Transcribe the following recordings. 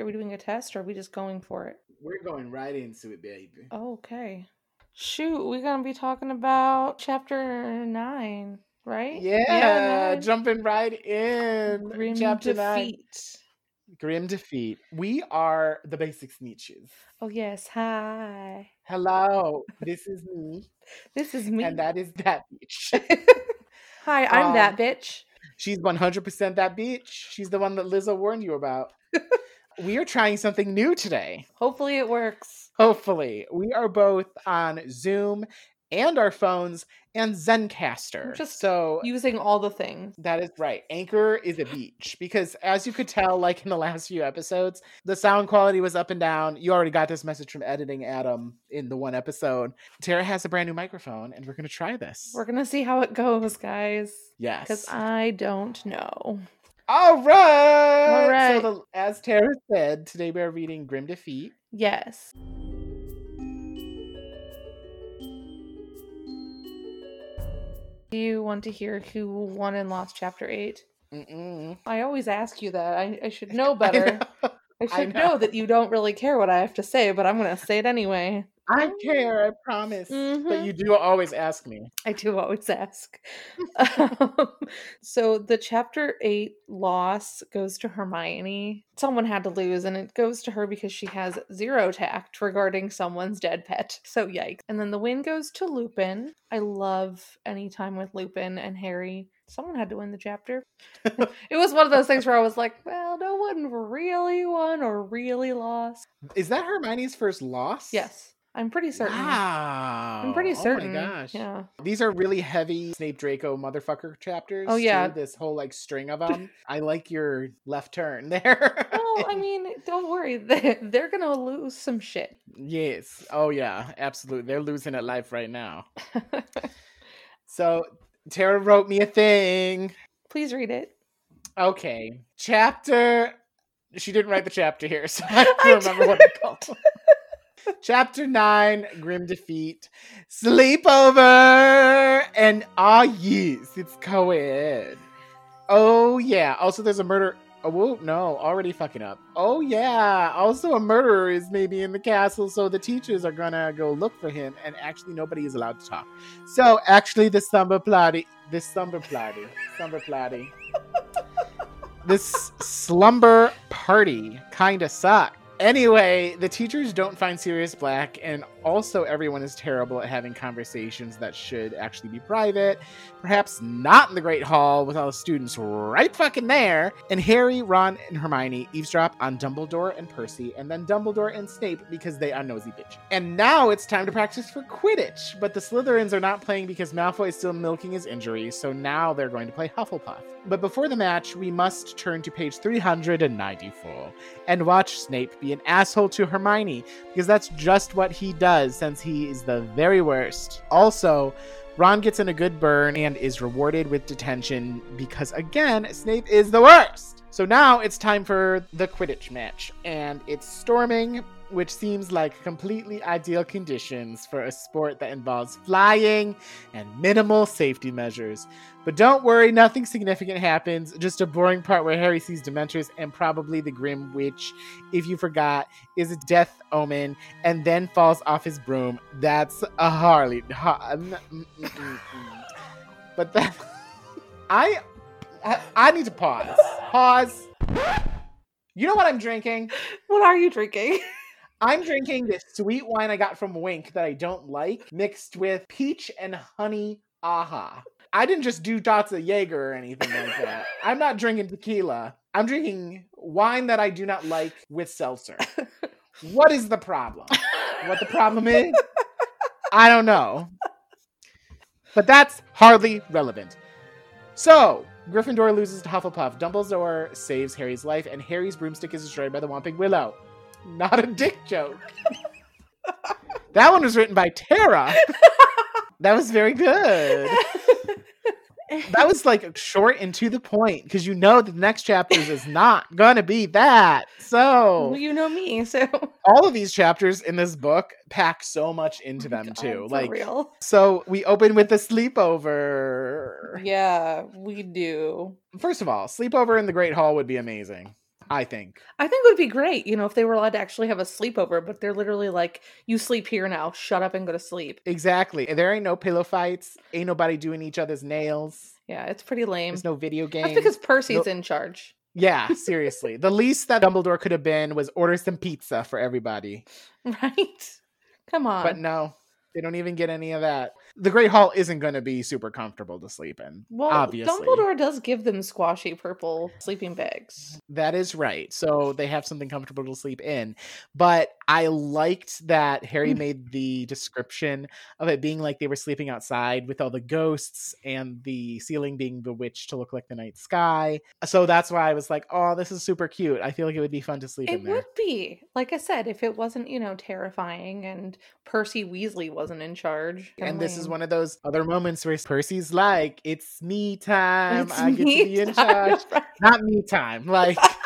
Are we doing a test or are we just going for it? We're going right into it, baby. Okay. Shoot, we're gonna be talking about chapter nine, right? Yeah, nine. jumping right in. Grim Chapter nine. defeat. Grim defeat. We are the basic Sneetches. Oh yes, hi. Hello, this is me, This is me. and that is that bitch. hi, I'm Um, that bitch. She's 100% that bitch. She's the one that Lizzo warned you about. we are trying something new today. Hopefully it works. Hopefully, we are both on Zoom and our phones and Zencastr. Just so Using all the things. that is right. Anchor is a beach because, as you could tell, like in the last few episodes, the sound quality was up and down. You already got this message from editing Adam in the one episode. Tara has a brand new microphone, and we're going to try this. We're gonna see how it goes, guys. yes. Because I don't know. All right. All right. So, the, as Tara said, today we are reading Grim Defeat. Yes. Do you want to hear who won and lost chapter eight? Mm-mm. I always ask you that. I, I should know I better. Know. I, I should know. know. that you don't really care what I have to say, but I'm going to say it anyway. I care, I promise. But Mhm. you do always ask me. I do always ask. um, so the chapter eight loss goes to Hermione. Someone had to lose, and it goes to her because she has zero tact regarding someone's dead pet. So yikes. And then the win goes to Lupin. I love any time with Lupin and Harry. Someone had to win the chapter. it was one of those things where I was like, well, no one really won or really lost. Is that Hermione's first loss? Yes, I'm pretty certain. Wow. I'm pretty certain. Oh my gosh. Yeah. These are really heavy Snape Draco motherfucker chapters. Oh, yeah. too, This whole like string of them. I like your left turn there. Well, I mean, don't worry. They, they're going to lose some shit. yes. Oh yeah, absolutely. They're losing at life right now. So Tara wrote me a thing. Please read it. Okay. Chapter she didn't write the chapter here, so I I don't remember what it's called. Chapter nine, Grim Defeat. Sleepover! And ah yes, it's co-ed. Oh yeah. Also there's a murder. Oh whoa, no, already fucking up. Oh yeah. Also a murderer is maybe in the castle, so the teachers are gonna go look for him, and actually nobody is allowed to talk. So actually the slumber plotty this slumber plotty. Slumber plotty. this slumber party kinda sucked. Anyway, the teachers don't find Sirius Black, and also everyone is terrible at having conversations that should actually be private. Perhaps not in the Great Hall with all the students right fucking there. And Harry, Ron, and Hermione eavesdrop on Dumbledore and Percy, and then Dumbledore and Snape because they are nosy bitch. And now it's time to practice for Quidditch, but the Slytherins are not playing because Malfoy is still milking his injury, so now they're going to play Hufflepuff. But before the match, we must turn to page 394 and watch Snape be an asshole to Hermione because that's just what he does since he is the very worst. Also, Ron gets in a good burn and is rewarded with detention because, again, Snape is the worst. So now it's time for the Quidditch match, and it's storming, which seems like completely ideal conditions for a sport that involves flying and minimal safety measures. But don't worry, nothing significant happens. Just a boring part where Harry sees Dementors and probably the Grim which, if you forgot, is a death omen and then falls off his broom. That's a Harley. Ha- mm, mm, mm, but that. I. I need to pause. Pause. You know what I'm drinking? What are you drinking? I'm drinking this sweet wine I got from Winc that I don't like, mixed with peach and honey aha. I didn't just do dots of Jaeger or anything like that. I'm not drinking tequila. I'm drinking wine that I do not like with seltzer. What is the problem? What the problem is? I don't know. But that's hardly relevant. So, Gryffindor loses to Hufflepuff. Dumbledore saves Harry's life, and Harry's broomstick is destroyed by the Whomping Willow. Not a dick joke. that one was written by Tara. that was very good. That was like short and to the point because you know the next chapters is not gonna be that. So well, you know me, so all of these chapters in this book pack so much into them God, too. Like real. so we open with a sleepover. Yeah, we do. First of all, sleepover in the Great Hall would be amazing. I think. I think it would be great, you know, if they were allowed to actually have a sleepover, but they're literally like, you sleep here now, shut up and go to sleep. Exactly. And There ain't no pillow fights. Ain't nobody doing each other's nails. Yeah, it's pretty lame. There's no video games. That's because Percy's No- in charge. Yeah, seriously. the least that Dumbledore could have been was order some pizza for everybody. Right? Come on. But no, they don't even get any of that. The Great Hall isn't going to be super comfortable to sleep in. well, obviously. Dumbledore does give them squashy purple sleeping bags. That is right. So they have something comfortable to sleep in. But I liked that Harry Mm. made the description of it being like they were sleeping outside with all the ghosts and the ceiling being bewitched to look like the night sky. So that's why I was like, oh, this is super cute. I feel like it would be fun to sleep It in there. would be. Like I said, if it wasn't, you know, terrifying and Percy Weasley wasn't in charge. And this is one of those other moments where Percy's like, it's me time. It's I get to be in time, charge. right? Not me time. Like,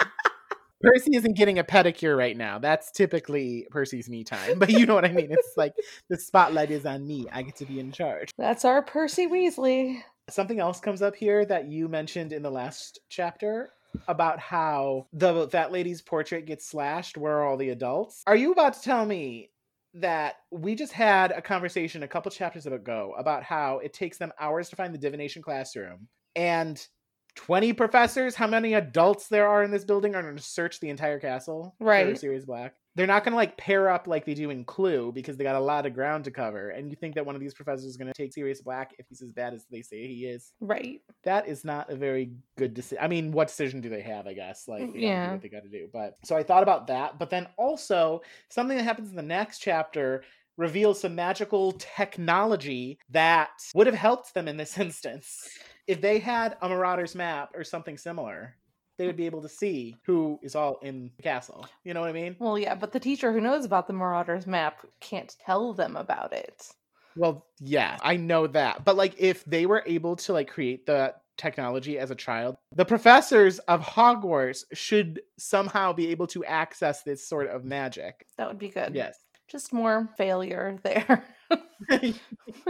Percy isn't getting a pedicure right now. That's typically Percy's me time. But you know what I mean? It's like the spotlight is on me. I get to be in charge. That's our Percy Weasley. Something else comes up here that you mentioned in the last chapter about how the that lady's portrait gets slashed. Where are all the adults? Are you about to tell me that we just had a conversation a couple chapters ago about how it takes them hours to find the divination classroom and 20 professors, how many adults there are in this building are going to search the entire castle for Right. Sirius Black. They're not going to like pair up like they do in Clue because they got a lot of ground to cover. And you think that one of these professors is going to take Sirius Black if he's as bad as they say he is? Right. That is not a very good decision. I mean, what decision do they have? I guess like Yeah. what they got to do. But so I thought about that. But then also something that happens in the next chapter reveals some magical technology that would have helped them in this instance. If they had a Marauder's map or something similar, they would be able to see who is all in the castle. You know what I mean? Well, yeah, but the teacher who knows about the Marauders map can't tell them about it. Well, yeah, I know that. But like if they were able to like create the technology as a child, the professors of Hogwarts should somehow be able to access this sort of magic. That would be good. Yes. Just more failure there.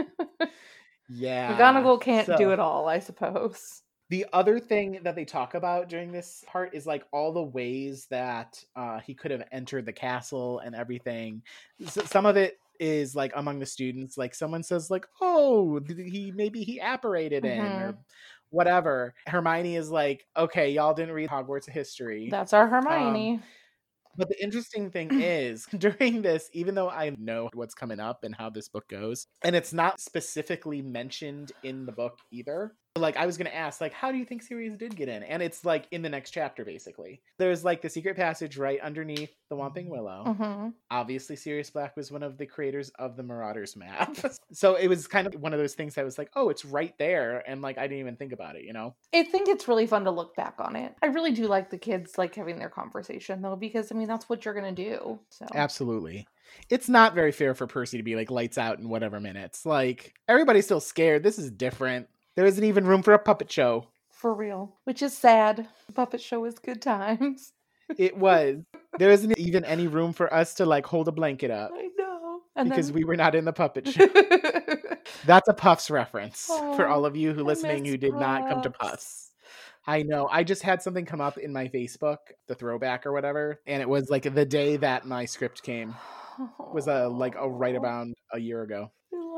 yeah. McGonagall can't do it all, I suppose. The other thing that they talk about during this part is like all the ways that uh, he could have entered the castle and everything. S- some of it is like among the students, like someone says like, "Oh, he maybe he apparated in or whatever." Hermione is like, "Okay, y'all didn't read Hogwarts history." That's our Hermione. But the interesting thing is, during this, even though I know what's coming up and how this book goes, and it's not specifically mentioned in the book either. Like I was gonna ask, like, how do you think Sirius did get in? And it's like in the next chapter, basically. There's like the secret passage right underneath the Whomping Willow. Mhm. Obviously, Sirius Black was one of the creators of the Marauders map. so it was kind of one of those things that was like, oh, it's right there. And like I didn't even think about it, you know? I think it's really fun to look back on it. I really do like the kids like having their conversation though, because I mean that's what you're gonna do. So Absolutely. It's not very fair for Percy to be like lights out in whatever minutes. Like everybody's still scared. This is different. There isn't even room for a puppet show. for real. Which is sad. The puppet show was good times. It was. there isn't even any room for us to like hold a blanket up I know. And because then... we were not in the puppet show. That's a Puffs reference for oh, all of you who listening who did not come to Puffs. Puffs. I know. I just had something come up in my Facebook, the throwback or whatever, and it was like the day that my script came. Was a like a right Aw. about a year ago.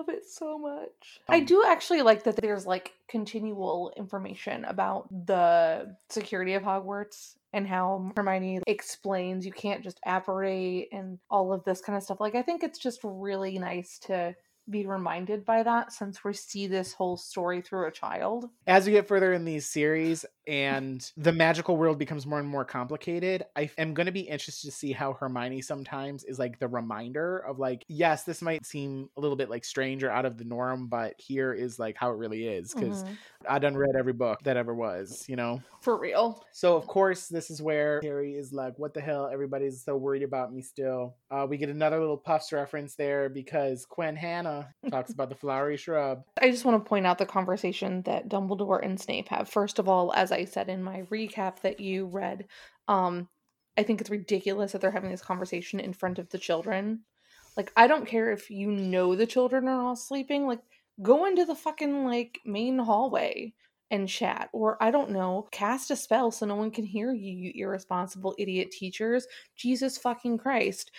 Love it so much. I Um, do actually like that there's like continual information about the security of Hogwarts and how Hermione explains you can't just apparate and all of this kind of stuff. Like, I think it's just really nice to be reminded by that since we see this whole story through a child. as we get further in these series and the magical world becomes more and more complicated i am going to be interested to see how hermione sometimes is like the reminder of like yes this might seem a little bit like strange or out of the norm but here is like how it really is because Mhm. i done read every book that ever was you know For real. so of course this is where harry is like what the hell everybody's so worried about me still uh, we get another little puffs reference there because quinn hannah talks about the flowery shrub I just want to point out the conversation that Dumbledore and Snape have. First of all, as I said in my recap that you read, um, I think it's ridiculous that they're having this conversation in front of the children. Like, I don't care if you know the children are all sleeping. Like, go into the fucking like main hallway and chat. Or, I don't know, cast a spell so no one can hear you, you irresponsible idiot teachers. Jesus fucking Christ.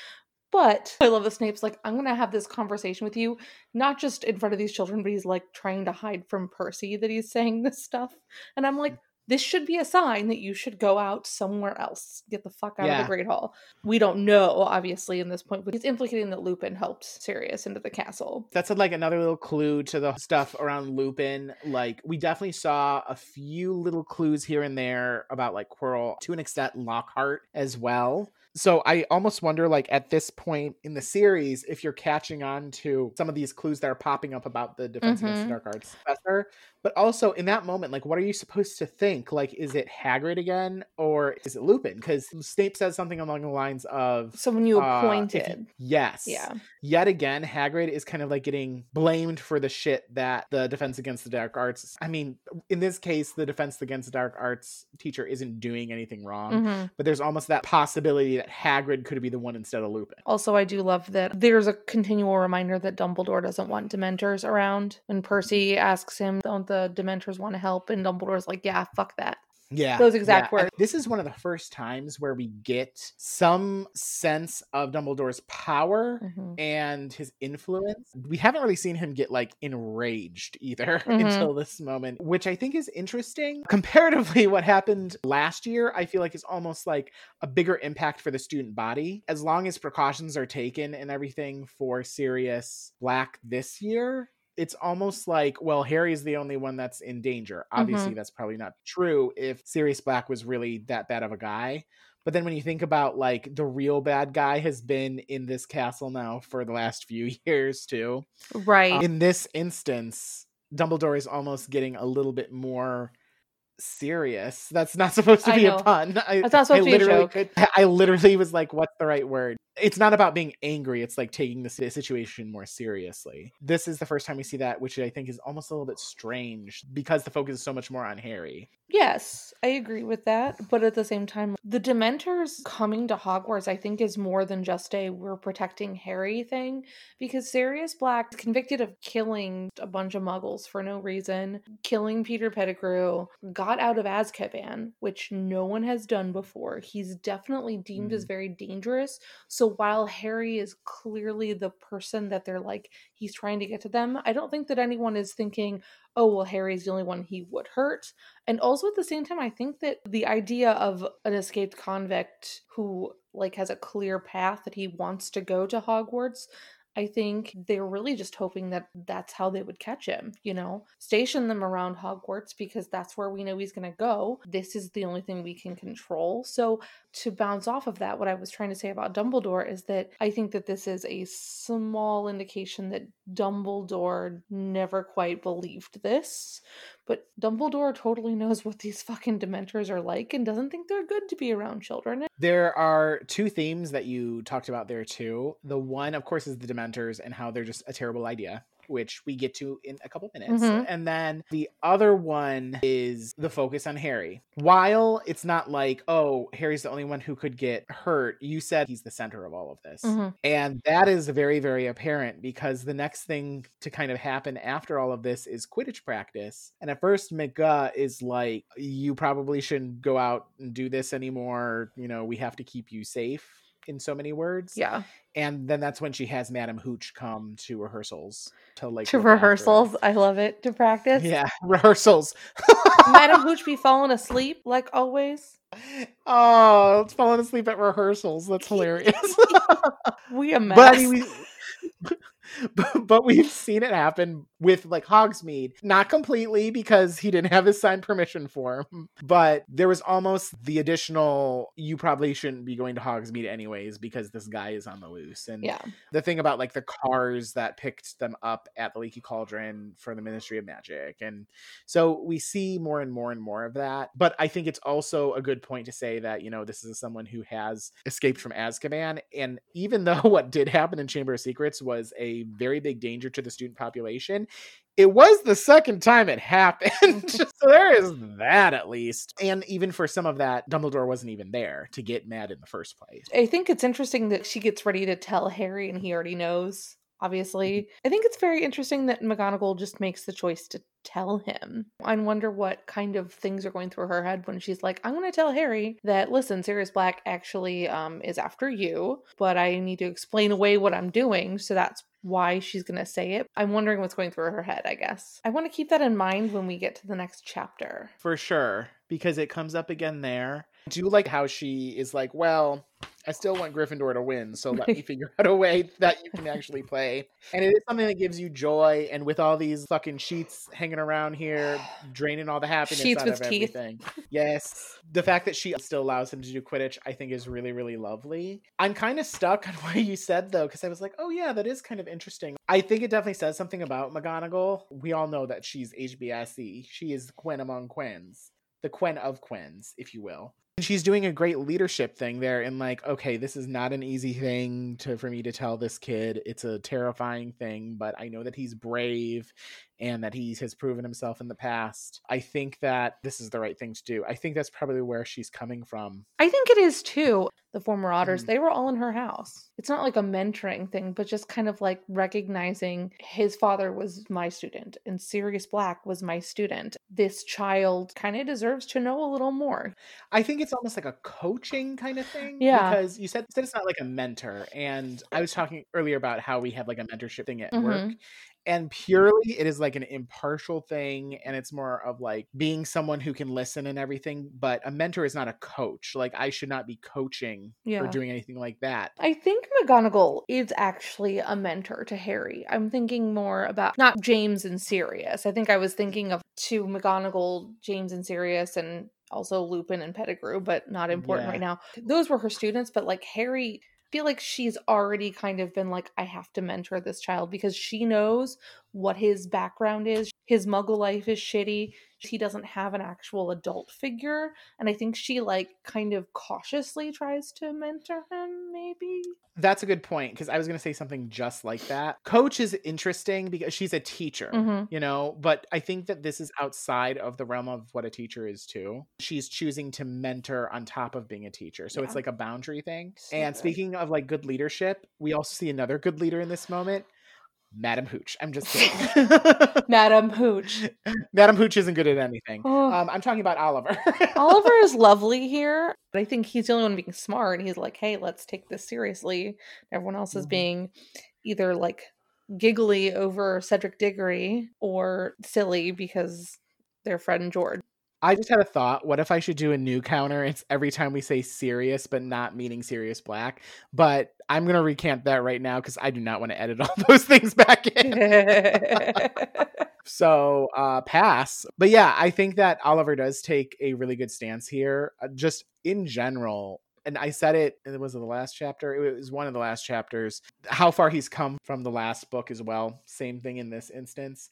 But I love the Snape's like, I'm gonna have this conversation with you, not just in front of these children, but he's like trying to hide from Percy that he's saying this stuff. And I'm like, this should be a sign that you should go out somewhere else. Get the fuck out Yeah. of the Great Hall. We don't know, obviously, in this point, but he's implicating that Lupin helped Sirius into the castle. That's like another little clue to the stuff around Lupin. Like we definitely saw a few little clues here and there about like Quirrell, to an extent Lockhart as well. So I almost wonder, like at this point in the series, if you're catching on to some of these clues that are popping up about the Defense Against Mhm. the Dark Arts professor. But also in that moment, like what are you supposed to think? Like, is it Hagrid again or is it Lupin? Because Snape says something along the lines of Someone you uh, if appointed. yes yeah. yet again, Hagrid is kind of like getting blamed for the shit that the Defense Against the Dark Arts. I mean, in this case, the Defense Against the Dark Arts teacher isn't doing anything wrong, Mhm. but there's almost that possibility that Hagrid could be the one instead of Lupin. Also, I do love that there's a continual reminder that Dumbledore doesn't want Dementors around. And Percy asks him, Don't the Dementors want to help? And Dumbledore's like, Yeah, fuck that. Yeah. Those exact and words. This is one of the first times where we get some sense of Dumbledore's power Mhm. and his influence. We haven't really seen him get like enraged either Mhm. until this moment, which I think is interesting. Comparatively, what happened last year, I feel like is almost like a bigger impact for the student body. As long as precautions are taken and everything for Sirius Black this year. It's almost like, well, Harry's the only one that's in danger. Obviously, mm-hmm. that's probably not true if Sirius Black was really that bad of a guy. But then when you think about like the real bad guy has been in this castle now for the last few years too. Right. In this instance, Dumbledore is almost getting a little bit more serious. That's not supposed to be a pun. I, That's not supposed I to be a joke. could- I literally was like, what's the right word? It's not about being angry. It's like taking the situation more seriously. This is the first time we see that, which I think is almost a little bit strange because the focus is so much more on Harry. Yes, I agree with that. But at the same time, the Dementors coming to Hogwarts, I think, is more than just a we're protecting Harry thing. Because Sirius Black is convicted of killing a bunch of muggles for no reason, killing Peter Pettigrew, got out of Azkaban, which no one has done before. He's definitely deemed as Mm. very dangerous. So while Harry is clearly the person that they're like, he's trying to get to them, I don't think that anyone is thinking, oh, well, Harry's the only one he would hurt. And also at the same time, I think that the idea of an escaped convict who like has a clear path that he wants to go to Hogwarts, I think they're really just hoping that that's how they would catch him, you know? Station them around Hogwarts because that's where we know he's going to go. This is the only thing we can control. So, to bounce off of that, what I was trying to say about Dumbledore is that I think that this is a small indication that Dumbledore never quite believed this. But Dumbledore totally knows what these fucking dementors are like and doesn't think they're good to be around children. There are two themes that you talked about there too. The one, of course, is the Dementors and how they're just a terrible idea, which we get to in a couple minutes. Mhm. And then the other one is the focus on Harry. While it's not like, oh, Harry's the only one who could get hurt, you said he's the center of all of this. Mhm. And that is very, very apparent because the next thing to kind of happen after all of this is Quidditch practice. And at first, McGuh is like, you probably shouldn't go out and do this anymore. You know, we have to keep you safe in so many words. Yeah. And then that's when she has Madam Hooch come to rehearsals to like To rehearsals. I love it. To practice. Yeah, rehearsals. Madam Hooch be falling asleep like always. oh, it's falling asleep at rehearsals. That's hilarious. We a mess. But I mean, we, but, but we've seen it happen with like Hogsmeade, not completely because he didn't have his signed permission form, but there was almost the additional. You probably shouldn't be going to Hogsmeade anyways because this guy is on the loose. And yeah. the thing about like the cars that picked them up at the Leaky Cauldron for the Ministry of Magic, and so we see more and more and more of that. But I think it's also a good point to say that you know this is someone who has escaped from Azkaban, and even though what did happen in Chamber of Secrets was a very big danger to the student population. It was the second time it happened. so there is that at least. And even for some of that, Dumbledore wasn't even there to get mad in the first place. I think it's interesting that she gets ready to tell Harry and he already knows, obviously. I think it's very interesting that McGonagall just makes the choice to tell him. I wonder what kind of things are going through her head when she's like, I'm going to tell Harry that, listen, Sirius Black actually um, is after you, but I need to explain away what I'm doing. So that's why she's going to say it. I'm wondering what's going through her head, I guess. I want to keep that in mind when we get to the next chapter. For sure, because it comes up again there. I do like how she is like, well, I still want Gryffindor to win, so let me figure out a way that you can actually play. And it is something that gives you joy. And with all these fucking sheets hanging around here, draining all the happiness Sheets out of teeth. everything. Yes. The fact that she still allows him to do Quidditch, I think is really, really lovely. I'm kind of stuck on what you said though, because I was like, oh yeah, that is kind of interesting. I think it definitely says something about McGonagall. We all know that she's HBSE. E. She is Quinn among Quins. The Quinn of Quins, if you will. She's doing a great leadership thing there and like okay this is not an easy thing to for me to tell this kid. It's a terrifying thing but i know that he's brave and that he has proven himself in the past i think that this is the right thing to do i think that's probably where she's coming from I think it is too. The four Marauders, Mhm. they were all in her house. It's not like a mentoring thing, but just kind of like recognizing his father was my student and Sirius Black was my student. This child kind of deserves to know a little more. i think it's almost like a coaching kind of thing Yeah. because you said, said it's not like a mentor and i was talking earlier about how we have like a mentorship thing at work Mhm. And purely it is like an impartial thing and it's more of like being someone who can listen and everything but a mentor is not a coach like i should not be coaching Yeah. or doing anything like that I think McGonagall is actually a mentor to Harry. I'm thinking more about not James and Sirius. I think I was thinking of to McGonagall, James and Sirius, and also Lupin and Pettigrew, but not important Yeah. right now. Those were her students, but like Harry, feel like she's already kind of been like, I have to mentor this child because she knows what his background is. His muggle life is shitty. He doesn't have an actual adult figure. And I think she like kind of cautiously tries to mentor him, maybe. that's a good point because i was going to say something just like that coach is interesting because she's a teacher Mhm. you know but i think that this is outside of the realm of what a teacher is too she's choosing to mentor on top of being a teacher so it's like a boundary thing So and good. speaking of like good leadership we also see another good leader in this moment madam hooch i'm just kidding Madam Hooch. madam hooch isn't good at anything Oh, um i'm talking about oliver Oliver is lovely here, but I think he's the only one being smart. He's like, hey, let's take this seriously. Everyone else is Mhm. being either like giggly over Cedric Diggory or silly because their friend George. I just had a thought. What if I should do a new counter? It's every time we say serious, but not meaning serious black. But I'm gonna recant that right now because I do not want to edit all those things back in. so uh pass. But yeah, I think that Oliver does take a really good stance here. Uh, just in general. And I said it, it was in the last chapter. It was one of the last chapters. How far he's come from the last book as well. Same thing in this instance.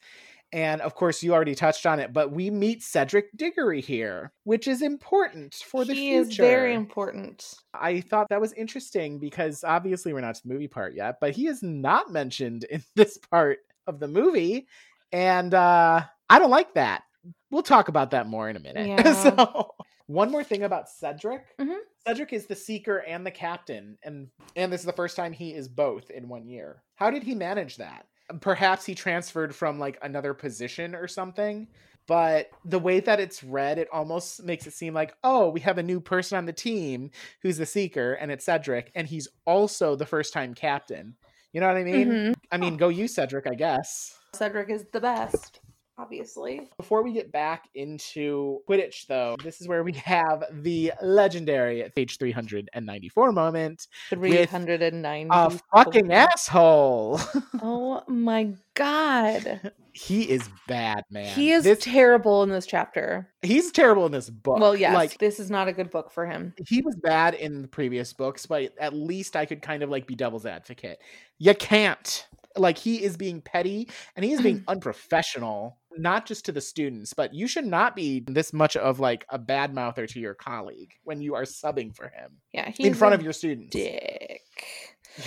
And of course, you already touched on it, but we meet Cedric Diggory here, which is important for the he future. is very important. I thought that was interesting because obviously we're not to the movie part yet, but he is not mentioned in this part of the movie. And uh, I don't like that. We'll talk about that more in a minute. Yeah. so, one more thing about Cedric. Mhm. Cedric is the seeker and the captain, and and this is the first time he is both in one year. How did he manage that? Perhaps he transferred from like another position or something. But the way that it's read, it almost makes it seem like, oh, we have a new person on the team who's the seeker, and it's Cedric, and he's also the first time captain. You know what I mean? Mhm. I mean, go you, Cedric, I guess. Cedric is the best, obviously. Before we get back into Quidditch, though, this is where we have the legendary page 394 moment. 390. A fucking asshole. Oh my god. he is bad, man. He is This, terrible in this chapter. he's terrible in this book. Well, yes, Like, this is not a good book for him. he was bad in the previous books, but at least I could kind of like be devil's advocate. You can't. Like he is being petty and he is being unprofessional, not just to the students, but you should not be this much of like a bad mouther to your colleague when you are subbing for him Yeah, in front of your students. dick.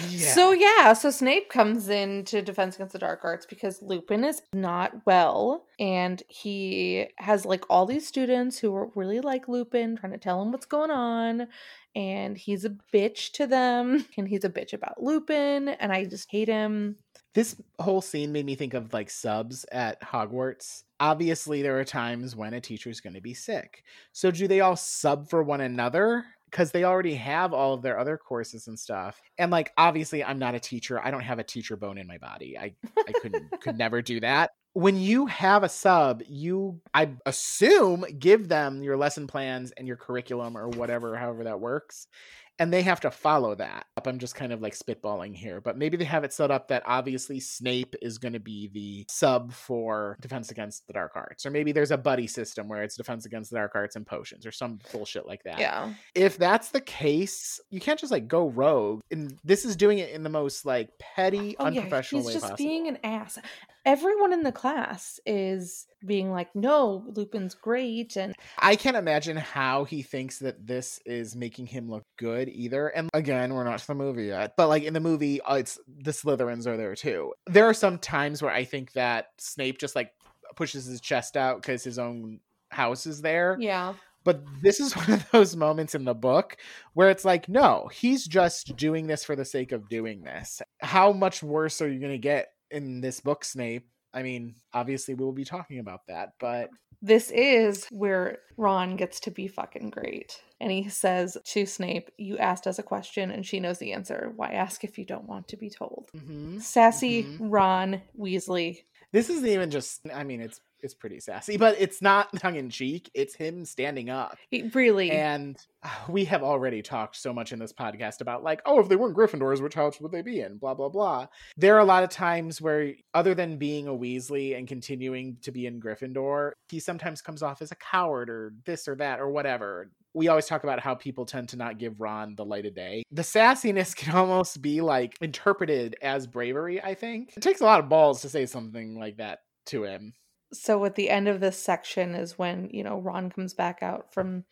Yeah. So yeah, so Snape comes in to Defense Against the Dark Arts because Lupin is not well, and he has like all these students who are really like Lupin, trying to tell him what's going on, and he's a bitch to them, and he's a bitch about Lupin, and I just hate him. This whole scene made me think of like subs at Hogwarts obviously there are times when a teacher is going to be sick. So do they all sub for one another? Because they already have all of their other courses and stuff. And like obviously I'm not a teacher. I don't have a teacher bone in my body. I I couldn't could never do that. When you have a sub, you I assume give them your lesson plans and your curriculum or whatever, however that works and they have to follow that. I'm just kind of like spitballing here, but maybe they have it set up that obviously Snape is going to be the sub for Defense Against the Dark Arts, or maybe there's a buddy system where it's Defense Against the Dark Arts and potions, or some bullshit like that. Yeah. If that's the case, you can't just like go rogue, and this is doing it in the most like petty, Oh yeah, unprofessional he's way just possible. being an ass. Everyone in the class is being like, "No, Lupin's great," and I can't imagine how he thinks that this is making him look good either. And again, we're not to the movie yet, but like in the movie, uh, it's the Slytherins are there too. There are some times where I think that Snape just like pushes his chest out because his own house is there. yeah, But this is one of those moments in the book where it's like, no, he's just doing this for the sake of doing this. How much worse are you going to get in this book, Snape? I mean, obviously, we will be talking about that, but this is where Ron gets to be fucking great. And he says to Snape, "You asked us a question, and she knows the answer. Why ask if you don't want to be told?" Mhm. Sassy Mhm. Ron Weasley. This isn't even just, I mean, it's it's pretty sassy, but it's not tongue in cheek. It's him standing up. He really, And uh, we have already talked so much in this podcast about like, oh, if they weren't Gryffindors, which house would they be in? Blah blah blah. There are a lot of times where, other than being a Weasley and continuing to be in Gryffindor, he sometimes comes off as a coward or this or that or whatever. We always talk about how people tend to not give Ron the light of day. The sassiness can almost be like interpreted as bravery. I think it takes a lot of balls to say something like that to him. so at the end of this section is when you know Ron comes back out from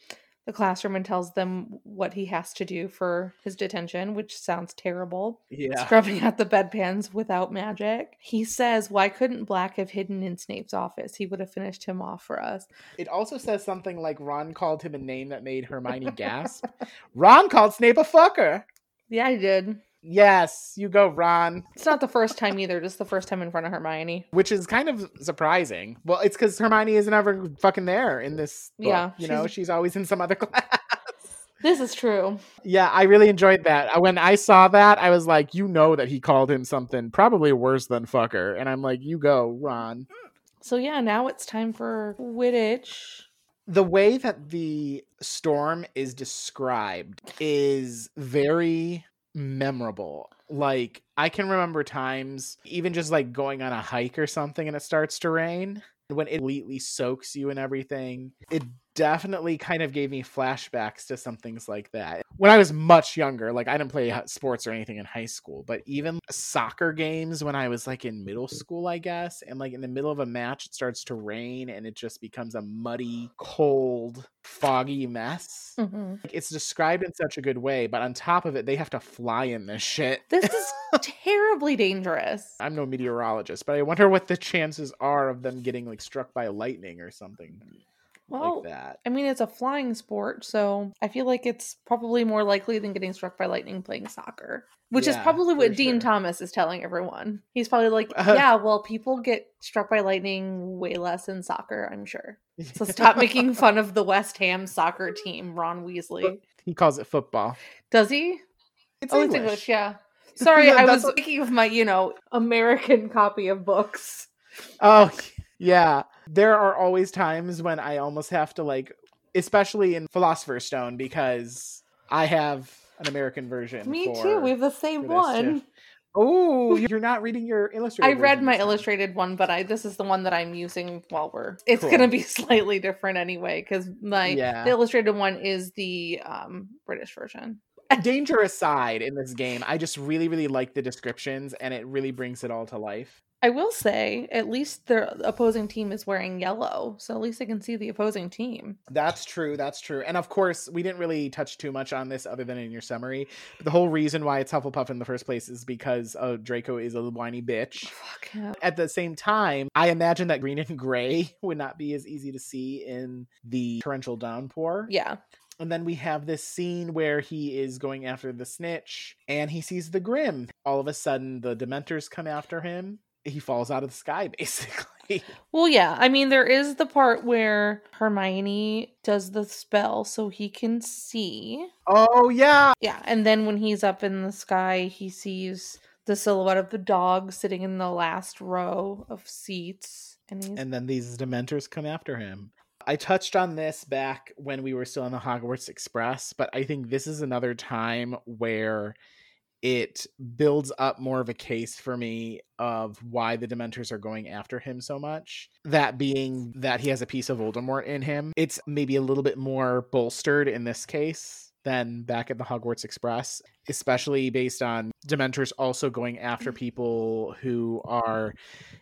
the classroom and tells them what he has to do for his detention, which sounds terrible. Yeah. Scrubbing out the bedpans without magic. He says, Why couldn't Black have hidden in Snape's office? He would have finished him off for us. It also says something like Ron called him a name that made Hermione gasp. Ron called Snape a fucker. Yeah, I did. Yes, you go, Ron. It's not the first time either, just the first time in front of Hermione. Which is kind of surprising. Well, it's because Hermione isn't ever fucking there in this. Book, Yeah, you know, she's- she's always in some other class. This is true. yeah, I really enjoyed that. Uh, When I saw that, I was like, you know that he called him something probably worse than fucker, and I'm like, you go, Ron. So yeah, now it's time for Quidditch. the way that the storm is described is very memorable. Like I can remember times even just like going on a hike or something and it starts to rain when it completely soaks you and everything. It definitely kind of gave me flashbacks to some things like that. When I was much younger, like I didn't play sports or anything in high school, but even soccer games when I was like in middle school, I guess, and like in the middle of a match, it starts to rain and it just becomes a muddy, cold, foggy mess. Mhm. Like, It's described in such a good way, but on top of it, they have to fly in this shit. This is terribly dangerous. I'm no meteorologist, but I wonder what the chances are of them getting like struck by lightning or something Well, like that. I mean, it's a flying sport, so I feel like it's probably more likely than getting struck by lightning playing soccer, which is probably what Dean sure. Thomas is telling everyone. He's probably like, yeah, well, people get struck by lightning way less in soccer, I'm sure. So stop making fun of the West Ham soccer team, Ron Weasley. he calls it football. Does he? It's oh, English. it's English, yeah. Sorry, Yeah, I was what- thinking of my, you know, American copy of books. Oh, yeah. There are always times when I almost have to like, especially in Philosopher's Stone, because I have an American version. Me for- too. We have the same one. Oh, you're not reading your illustrated. I read my illustrated one, but I this is the one that I'm using while we're. It's Cool. gonna be slightly different anyway because my Yeah. the illustrated one is the um British version. Danger aside, in this game, I just really, really like the descriptions, and it really brings it all to life. I will say, at least the opposing team is wearing yellow, so at least I can see the opposing team. That's true. That's true. And of course, we didn't really touch too much on this other than in your summary. But the whole reason why it's Hufflepuff in the first place is because uh, Draco is a whiny bitch. Fuck him. At the same time, I imagine that green and gray would not be as easy to see in the torrential downpour. Yeah, And then we have this scene where he is going after the snitch and he sees the Grim. All of a sudden, the Dementors come after him. He falls out of the sky basically. Well, yeah. I mean, there is the part where Hermione does the spell so he can see. Oh yeah. Yeah, and then when he's up in the sky, he sees the silhouette of the dog sitting in the last row of seats. And he's And then these dementors come after him. I touched on this back when we were still in the Hogwarts Express, but I think this is another time where it builds up more of a case for me of why the Dementors are going after him so much. That being that he has a piece of Voldemort in him. It's maybe a little bit more bolstered in this case than back at the Hogwarts Express, especially based on Dementors also going after mm-hmm. people who are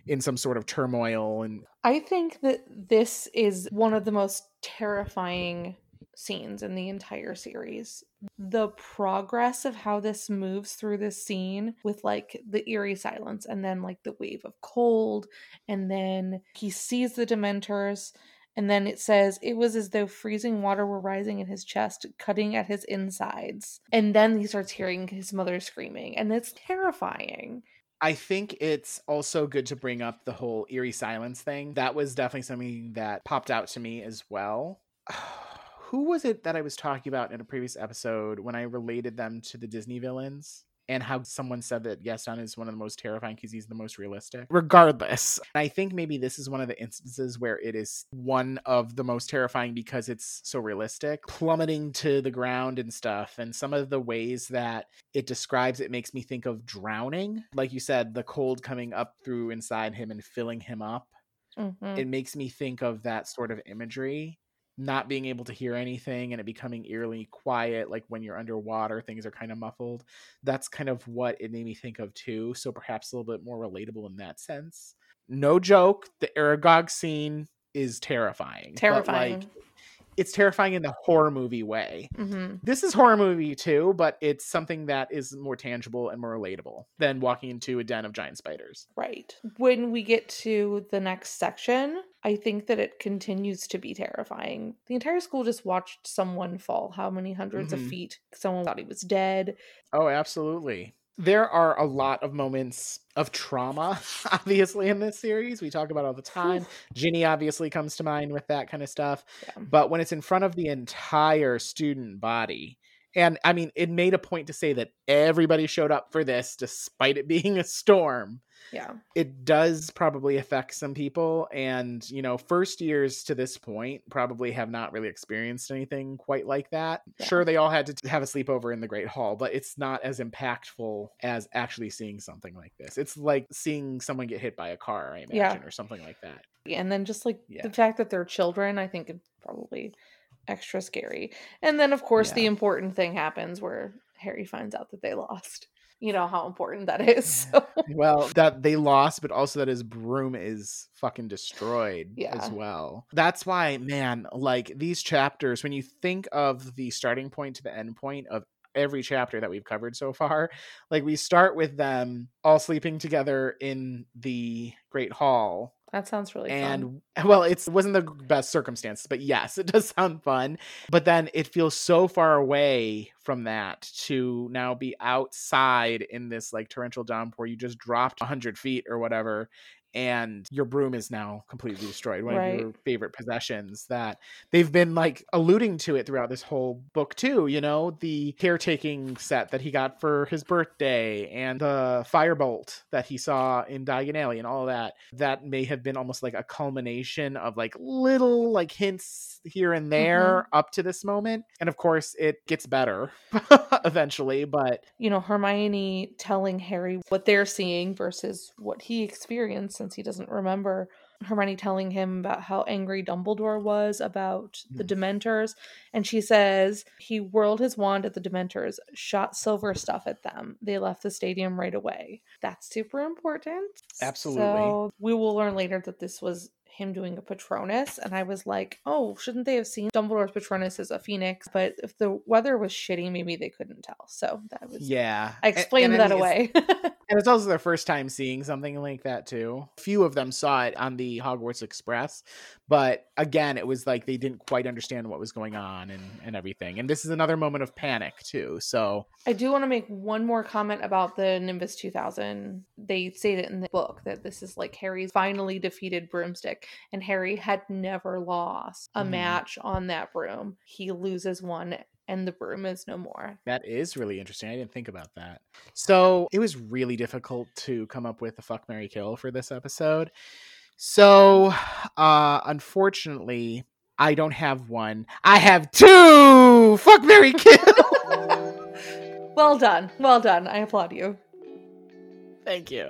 in some sort of turmoil and I think that this is one of the most terrifying scenes in the entire series. The progress of how this moves through this scene with like the eerie silence and then like the wave of cold and then he sees the dementors and then it says it was as though freezing water were rising in his chest, cutting at his insides. And then he starts hearing his mother screaming, and it's terrifying. I think it's also good to bring up the whole eerie silence thing. That was definitely something that popped out to me as well. Who was it that I was talking about in a previous episode when I related them to the Disney villains? And how someone said that Gaston is one of the most terrifying because he's the most realistic. Regardless, I think maybe this is one of the instances where it is one of the most terrifying because it's so realistic, plummeting to the ground and stuff. And some of the ways that it describes it makes me think of drowning. Like you said, the cold coming up through inside him and filling him up. Mhm. It makes me think of that sort of imagery. Not being able to hear anything and it becoming eerily quiet, like when you're underwater, things are kind of muffled. That's kind of what it made me think of too. So perhaps a little bit more relatable in that sense. No joke, the Aragog scene is terrifying. but, Terrifying. like, it's terrifying in the horror movie way. hmm This is horror movie too, but it's something that is more tangible and more relatable than walking into a den of giant spiders. Right. When we get to the next section, I think that it continues to be terrifying. The entire school just watched someone fall how many 100s Mhm. of feet? Someone thought he was dead. Oh, absolutely. There are a lot of moments of trauma, obviously, in this series. We talk about all the time. Ginny obviously comes to mind with that kind of stuff. Yeah. But when it's in front of the entire student body, and I mean, it made a point to say that everybody showed up for this despite it being a storm. Yeah. It does probably affect some people. And, you know, first years to this point probably have not really experienced anything quite like that. Yeah. Sure, they all had to have a sleepover in the Great Hall, but it's not as impactful as actually seeing something like this. It's like seeing someone get hit by a car, I imagine, Yeah. or something like that. And then just like Yeah. the fact that they're children, I think probably extra scary. And then of course the important thing happens where Harry finds out that they lost. You know how important that is. So Well, that they lost, but also that his broom is fucking destroyed Yeah. as well. That's why, man, like these chapters, when you think of the starting point to the end point of every chapter that we've covered so far, like we start with them all sleeping together in the Great Hall that sounds really fun. and well it's it wasn't the best circumstances but yes it does sound fun but then it feels so far away from that to now be outside in this like torrential downpour you just dropped 100 feet or whatever and your broom is now completely destroyed one Right. of your favorite possessions that they've been like alluding to it throughout this whole book too you know the caretaking set that he got for his birthday and the firebolt that he saw in Diagon Alley and all that that may have been almost like a culmination of like little like hints here and mm-hmm. there up to this moment and of course it gets better eventually but you know, Hermione telling Harry what they're seeing versus what he experienced since he doesn't remember. Hermione telling him about how angry Dumbledore was about the Mm. Dementors. And she says he whirled his wand at the Dementors, shot silver stuff at them. They left the stadium right away. That's super important. Absolutely. So we will learn later that this was him doing a Patronus. And I was like, oh, shouldn't they have seen Dumbledore's Patronus as a phoenix? But if the weather was shitty, maybe they couldn't tell. So that was yeah I explained and I that away. And it's also their first time seeing something like that too. Few of them saw it on the Hogwarts Express, But again, it was like they didn't quite understand what was going on and, and everything. And this is another moment of panic too. So I do want to make one more comment about the Nimbus 2000. They say that in the book that this is like Harry's finally defeated broomstick, and Harry had never lost a Mhm. match on that broom. He loses one, and the broom is no more. that is really interesting. I didn't think about that. So it was really difficult to come up with a fuck Marry Kill for this episode. So uh unfortunately, I don't have one. I have two fuck Marry Kill. Well done. Well done. I applaud you. Thank you.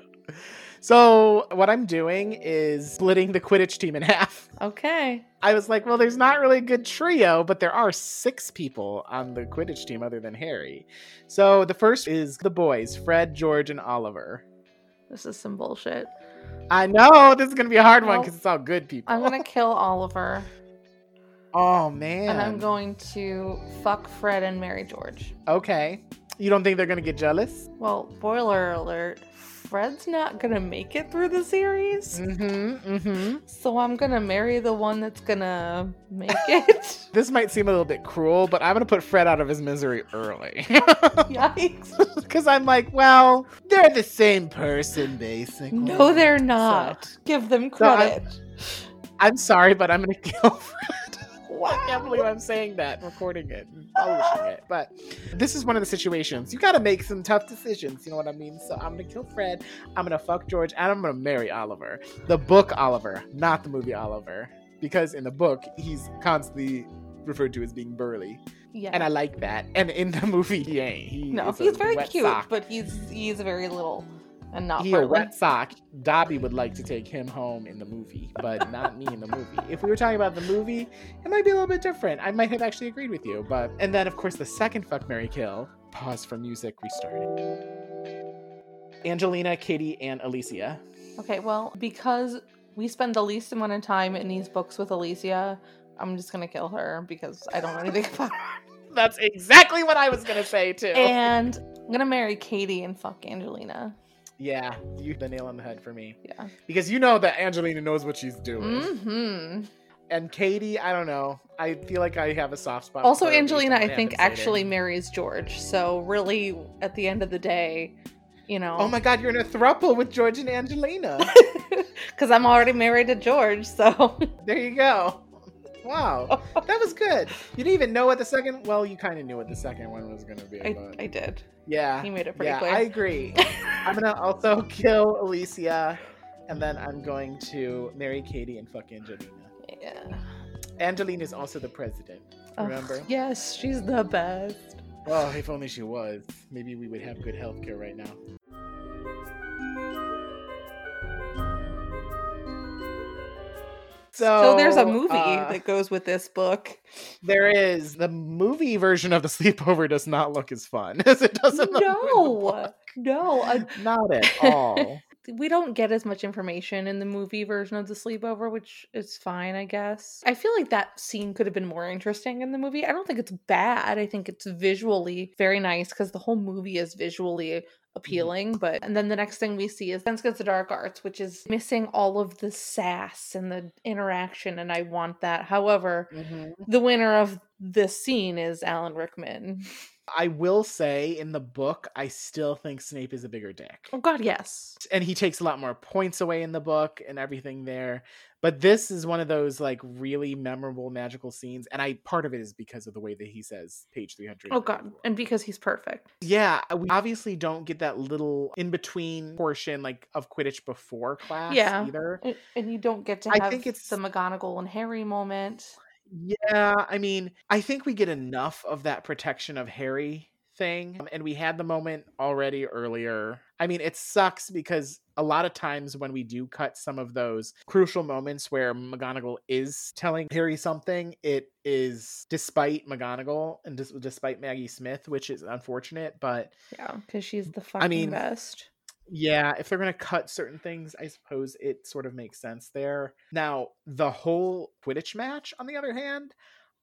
So what I'm doing is splitting the Quidditch team in half. Okay. I was like, well, there's not really a good trio, but there are six people on the Quidditch team other than Harry. So the first is the boys, Fred, George, and Oliver. This is some bullshit. I know this is gonna be a hard one because it's all good people. I'm gonna kill Oliver, Oh man. and I'm going to fuck Fred and marry George. Okay. You don't think they're gonna get jealous? Well, boiler alert: Fred's not gonna make it through the series, Mm-hmm. Mm-hmm. so I'm gonna marry the one that's gonna make it. This might seem a little bit cruel, but I'm gonna put Fred out of his misery early. Yikes! Because I'm like, well, they're the same person, basically. No, they're not. Give them So I- credit. I'm sorry, but I'm gonna kill Fred. I can't believe I'm saying that, recording it, and publishing it. But this is one of the situations you got to make some tough decisions. You know what I mean? So I'm gonna kill Fred. I'm gonna fuck George, and I'm gonna marry Oliver. The book Oliver, not the movie Oliver, because in the book he's constantly referred to as being burly, Yeah. and I like that. And in the movie, he ain't. He no, he's very cute, sock. but he's he's very little and not He a wet sock. Dobby would like to take him home in the movie, but not me in the movie. If we were talking about the movie, it might be a little bit different. I might have actually agreed with you, but and then of course the second fuck Marry Kill. Pause for music. Restarted. Angelina, Katie, and Alicia. Okay, well, because we spend the least amount of time in these books with Alicia, I'm just gonna kill her because I don't know anything about her. That's exactly what I was gonna say too. And I'm gonna marry Katie and fuck Angelina. Yeah, you the nail on the head for me Yeah. because you know that Angelina knows what she's doing, Mm-hmm. and Katie, I don't know. I feel like I have a soft spot. Also, Angelina, I think, actually marries George. So really, at the end of the day, you know. Oh my God, you're in a throuple with George and Angelina. Because I'm already married to George, so There you go. Wow, that was good. You didn't even know what the second. Well, you kind of knew what the second one was going to be. I, I did. yeah, He made it pretty yeah, clear. I agree. I'm gonna also kill Alicia, and then I'm going to marry Katie and fuck Angelina. yeah. Angelina is also the president. Remember? yes, she's the best. Oh, if only she was. Maybe we would have good health care right now. So, So, there's a movie uh, that goes with this book. There is the movie version of the sleepover does not look as fun as it does in the, No, no, I- not at all. we don't get as much information in the movie version of the sleepover, which is fine, I guess. I feel like that scene could have been more interesting in the movie. I don't think it's bad. I think it's visually very nice because the whole movie is visually appealing. But and then the next thing we see is Defense Against the Dark Arts, which is missing all of the sass and the interaction, and I want that. However, Mhm. the winner of this scene is Alan Rickman. I will say in the book, I still think Snape is a bigger dick. Oh God, yes. And he takes a lot more points away in the book and everything there. But this is one of those like really memorable magical scenes. And I part of it is because of the way that he says page 300. Oh God, and because he's perfect. Yeah, uh, we obviously don't get that little in between portion like of Quidditch before class Yeah. either. And- And you don't get to I think it's- the McGonagall and Harry moment. Yeah, I mean, I think we get enough of that protection of Harry thing. um, And we had the moment already earlier. I mean, it sucks because a lot of times when we do cut some of those crucial moments where McGonagall is telling Harry something, it is despite McGonagall and dis- despite Maggie Smith, which is unfortunate. But Yeah, because she's the fucking mean, best. Yeah, if they're going to cut certain things, I suppose it sort of makes sense there. Now, the whole Quidditch match, on the other hand,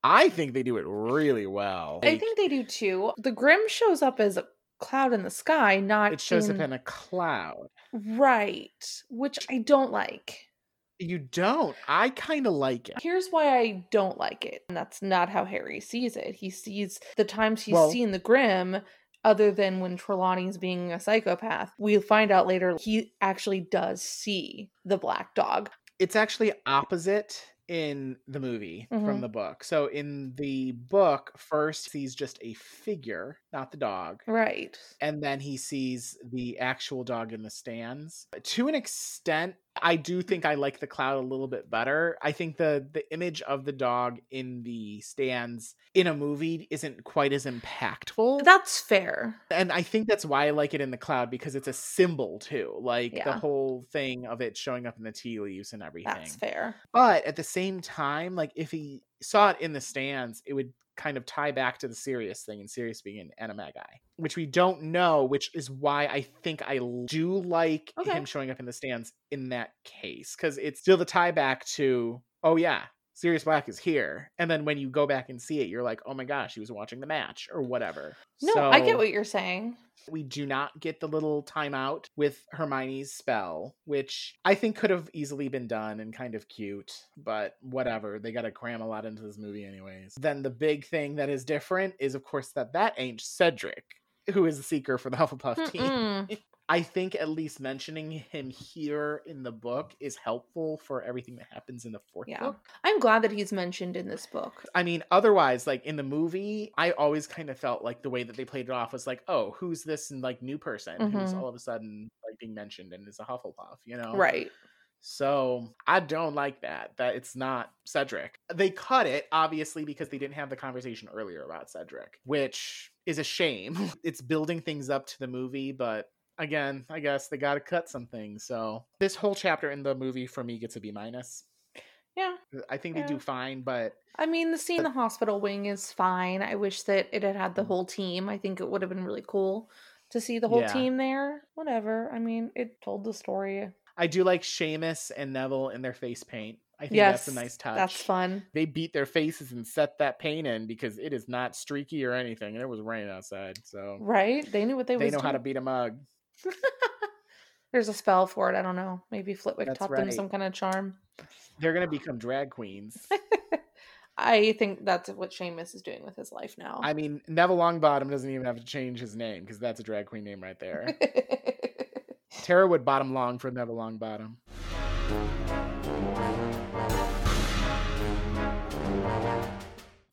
I think they do it really well. I Like, think they do too. The Grim shows up as a cloud in the sky, not it shows in... up in a cloud. right, which I don't like. You don't. I kind of like it. Here's why I don't like it. And that's not how Harry sees it. He sees the times he's Well- seen the Grim, other than when Trelawney's being a psychopath. We'll find out later he actually does see the black dog. It's actually opposite in the movie Mhm. from the book. So in the book, first he's just a figure, not the dog. Right. and then he sees the actual dog in the stands. To an extent, I do think I like the cloud a little bit better. I think the the image of the dog in the stands in a movie isn't quite as impactful. That's fair. and I think that's why I like it in the cloud because it's a symbol too. Like the whole thing of it showing up in the tea leaves and everything. That's fair. But at the same time, like if he saw it in the stands, it would kind of tie back to the Sirius thing and Sirius being an animagi, which we don't know, which is why I think I do like Okay. him showing up in the stands in that case. Because it's still the tie back to, oh yeah, Sirius Black is here. And then when you go back and see it, you're like, oh my gosh, he was watching the match or whatever. No, I get what you're saying. we do not get the little timeout with Hermione's spell, which I think could have easily been done and kind of cute, but whatever. They got to cram a lot into this movie, anyways. Then the big thing that is different is, of course, that that ain't Cedric, who is the seeker for the Hufflepuff team. I think at least mentioning him here in the book is helpful for everything that happens in the fourth Yeah. book. I'm glad that he's mentioned in this book. I mean, otherwise, like in the movie, I always kind of felt like the way that they played it off was like, oh, who's this and like new person who's Mhm. all of a sudden like being mentioned and is a Hufflepuff, you know? Right. So I don't like that. That it's not Cedric. They cut it obviously because they didn't have the conversation earlier about Cedric, which is a shame. it's building things up to the movie, but again, I guess they got to cut some things. So this whole chapter in the movie for me gets a B minus. Yeah. Uh, I think Yeah. they do fine, but I mean, the scene in the hospital wing is fine. I wish that it had had the mm-hmm. whole team. I think it would have been really cool to see the whole Yeah. team there. Whatever. I mean, it told the story. I do like Seamus and Neville in their face paint. I think yes. that's a nice touch. That's fun. They beat their faces and set that paint in because it is not streaky or anything, and it was raining outside, so Right? They knew what they, were doing. they know how to beat a mug. There's a spell for it. I don't know. Maybe Flitwick That's taught them some kind of charm. They're gonna become drag queens. I think that's what Seamus is doing with his life now. I mean, Neville Longbottom doesn't even have to change his name because that's a drag queen name right there. Tara would bottom long for Neville Longbottom.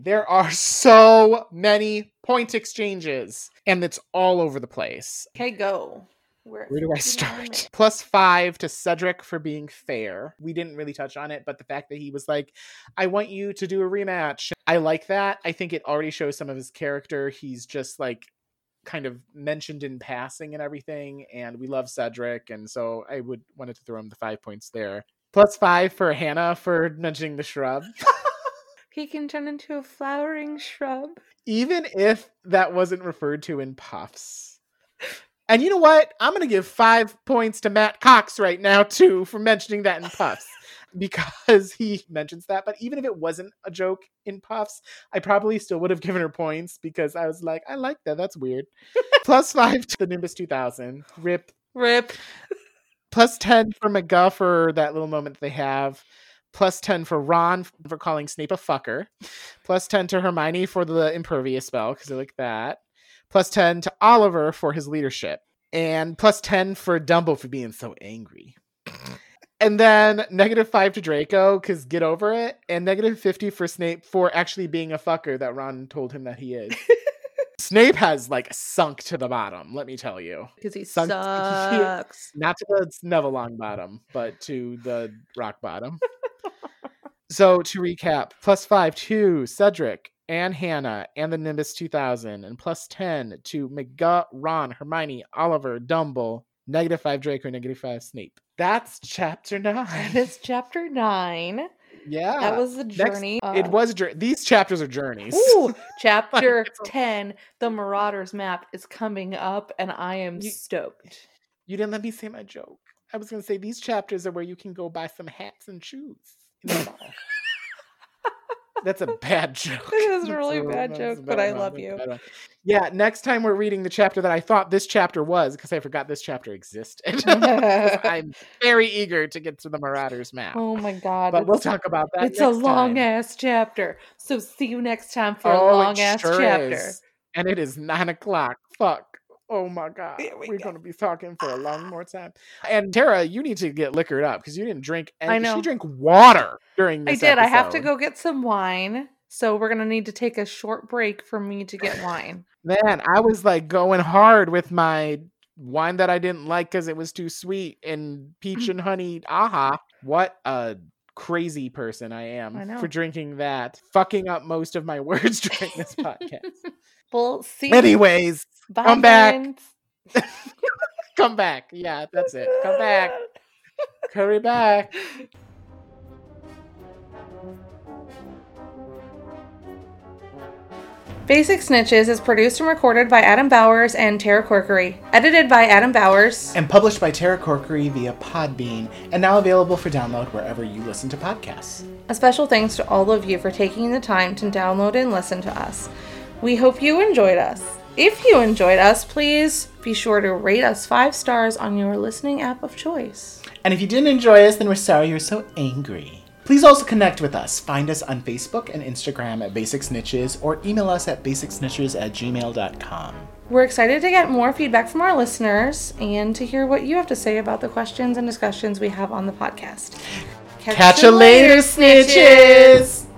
There are so many point exchanges, and it's all over the place. okay, go. Where, Where do I give me a minute. start? Plus five to Cedric for being fair. We didn't really touch on it, but the fact that he was like, I want you to do a rematch. I like that. I think it already shows some of his character. He's just like kind of mentioned in passing and everything. And we love Cedric. And so I would wanted to throw him the five points there. Plus five for Hannah for mentioning the shrub. He can turn into a flowering shrub. Even if that wasn't referred to in puffs. And you know what? I'm going to give five points to Matt Cox right now, too, for mentioning that in Puffs because he mentions that. But even if it wasn't a joke in Puffs, I probably still would have given her points because I was like, I like that. That's weird. Plus five to the Nimbus 2000. Rip. Rip. Plus 10 for McGuff for that little moment they have. Plus 10 for Ron for calling Snape a fucker. Plus 10 to Hermione for the Impervius spell because I like that plus 10 to Oliver for his leadership, and plus 10 for Dumbo for being so angry. And then negative 5 to Draco, because get over it, and negative 50 for Snape for actually being a fucker that Ron told him that he is. Snape has like sunk to the bottom, let me tell you. Because he Sunk- sucks. Not to the Neville long bottom, but to the rock bottom. So to recap, plus 5 to Cedric, and Hannah and the Nimbus 2000, and plus 10 to McGutt, Ron, Hermione, Oliver, Dumble, negative 5 Draco, negative 5 Snape. That's chapter 9. That is chapter nine. yeah. that was the Next- journey. it uh, was. These chapters are journeys. Ooh, chapter 10, The Marauders map is coming up, and I am You- stoked. You didn't let me say my joke. I was going to say these chapters are where you can go buy some hats and shoes in the mall. That's a bad joke. It is a really bad that's joke, a but bad I love you. Yeah, next time we're reading the chapter that I thought this chapter was, because I forgot this chapter existed. I'm very eager to get to the Marauders map. oh my god. but we'll talk about that. It's a long time. ass chapter. So see you next time for Oh, a long ass sure chapter. is. And it is nine o'clock. Fuck. Oh my god. We We're go. gonna be talking for a long more time. And Tara, you need to get liquored up because you didn't drink any I know. she drank water during this. I did. I have to go get some wine. So we're gonna need to take a short break for me to get wine. Man, I was like going hard with my wine that I didn't like because it was too sweet and peach and honey. Aha. What a crazy person I am I for drinking that. Fucking up most of my words during this podcast. Well, see. Anyways, Bye, come back. come back. Yeah, that's it. Come back. Hurry back. Basic Snitches is produced and recorded by Adam Bowers and Tara Corkery. Edited by Adam Bowers. and published by Tara Corkery via Podbean, and now available for download wherever you listen to podcasts. A special thanks to all of you for taking the time to download and listen to us. We hope you enjoyed us. If you enjoyed us, please be sure to rate us five stars on your listening app of choice. And if you didn't enjoy us, then we're sorry you're so angry. Please also connect with us. Find us on Facebook and Instagram at Basic Snitches or email us at basicsnitches at gmail.com. We're excited to get more feedback from our listeners and to hear what you have to say about the questions and discussions we have on the podcast. Catch you later, snitches!